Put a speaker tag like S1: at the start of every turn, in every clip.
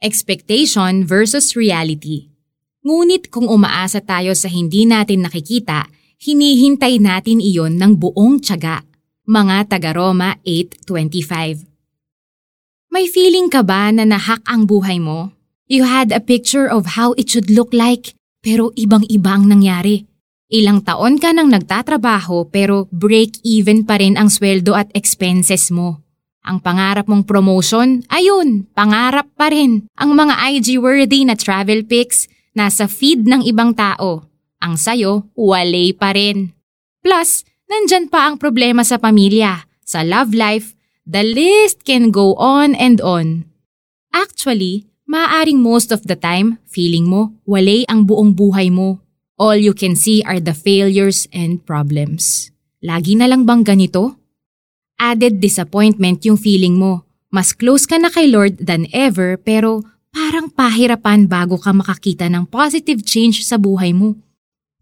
S1: Expectation versus reality. Ngunit kung umaasa tayo sa hindi natin nakikita, hinihintay natin iyon ng buong tiyaga. Mga taga-Roma 8.25 May feeling ka ba na nahak ang buhay mo? You had a picture of how it should look like, pero ibang-iba ang nangyari. Ilang taon ka nang nagtatrabaho pero break-even pa rin ang sweldo at expenses mo. Ang pangarap mong promotion, ayun, pangarap pa rin. Ang mga IG-worthy na travel pics, nasa feed ng ibang tao. Ang sayo, wale pa rin. Plus, nandyan pa ang problema sa pamilya, sa love life, the list can go on and on. Actually, maaaring most of the time, feeling mo, wale ang buong buhay mo. All you can see are the failures and problems. Lagi na lang bang ganito? Added disappointment yung feeling mo. Mas close ka na kay Lord than ever pero parang pahirapan bago ka makakita ng positive change sa buhay mo.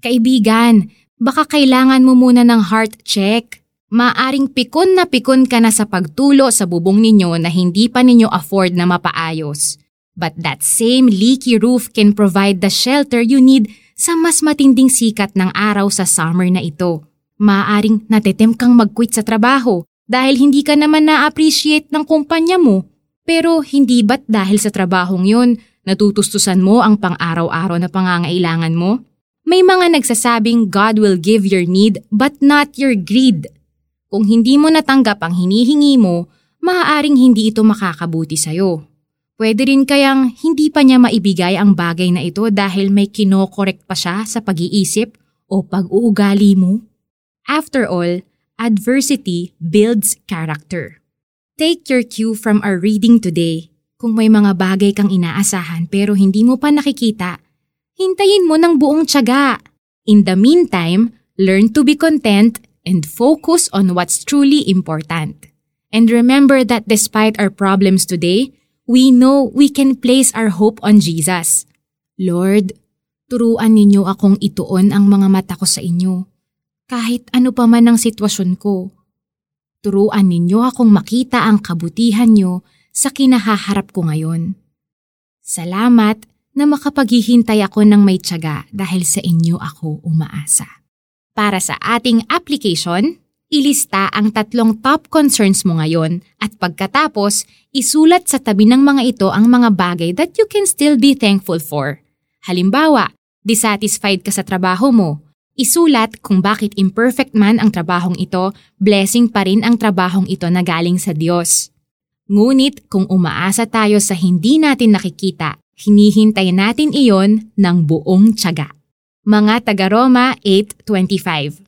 S1: Kaibigan, baka kailangan mo muna ng heart check. Maaring pikon na pikon ka na sa pagtulo sa bubong ninyo na hindi pa ninyo afford na mapaayos. But that same leaky roof can provide the shelter you need sa mas matinding sikat ng araw sa summer na ito. Maaring natetem kang mag-quit sa trabaho dahil hindi ka naman na-appreciate ng kumpanya mo. Pero hindi ba't dahil sa trabahong yun, natutustusan mo ang pang-araw-araw na pangangailangan mo? May mga nagsasabing God will give your need but not your greed. Kung hindi mo natanggap ang hinihingi mo, maaaring hindi ito makakabuti sa'yo. Pwede rin kayang hindi pa niya maibigay ang bagay na ito dahil may kinokorek pa siya sa pag-iisip o pag-uugali mo. After all, Adversity builds character. Take your cue from our reading today. Kung may mga bagay kang inaasahan pero hindi mo pa nakikita, hintayin mo ng buong tiyaga. In the meantime, learn to be content and focus on what's truly important. And remember that despite our problems today, we know we can place our hope on Jesus. Lord, turuan ninyo akong ituon ang mga mata ko sa inyo kahit ano pa man ang sitwasyon ko. Turuan ninyo akong makita ang kabutihan nyo sa kinahaharap ko ngayon. Salamat na makapaghihintay ako ng may tiyaga dahil sa inyo ako umaasa. Para sa ating application, ilista ang tatlong top concerns mo ngayon at pagkatapos, isulat sa tabi ng mga ito ang mga bagay that you can still be thankful for. Halimbawa, dissatisfied ka sa trabaho mo, Isulat kung bakit imperfect man ang trabahong ito, blessing pa rin ang trabahong ito na galing sa Diyos. Ngunit kung umaasa tayo sa hindi natin nakikita, hinihintay natin iyon ng buong tiyaga. Mga taga-Roma 8.25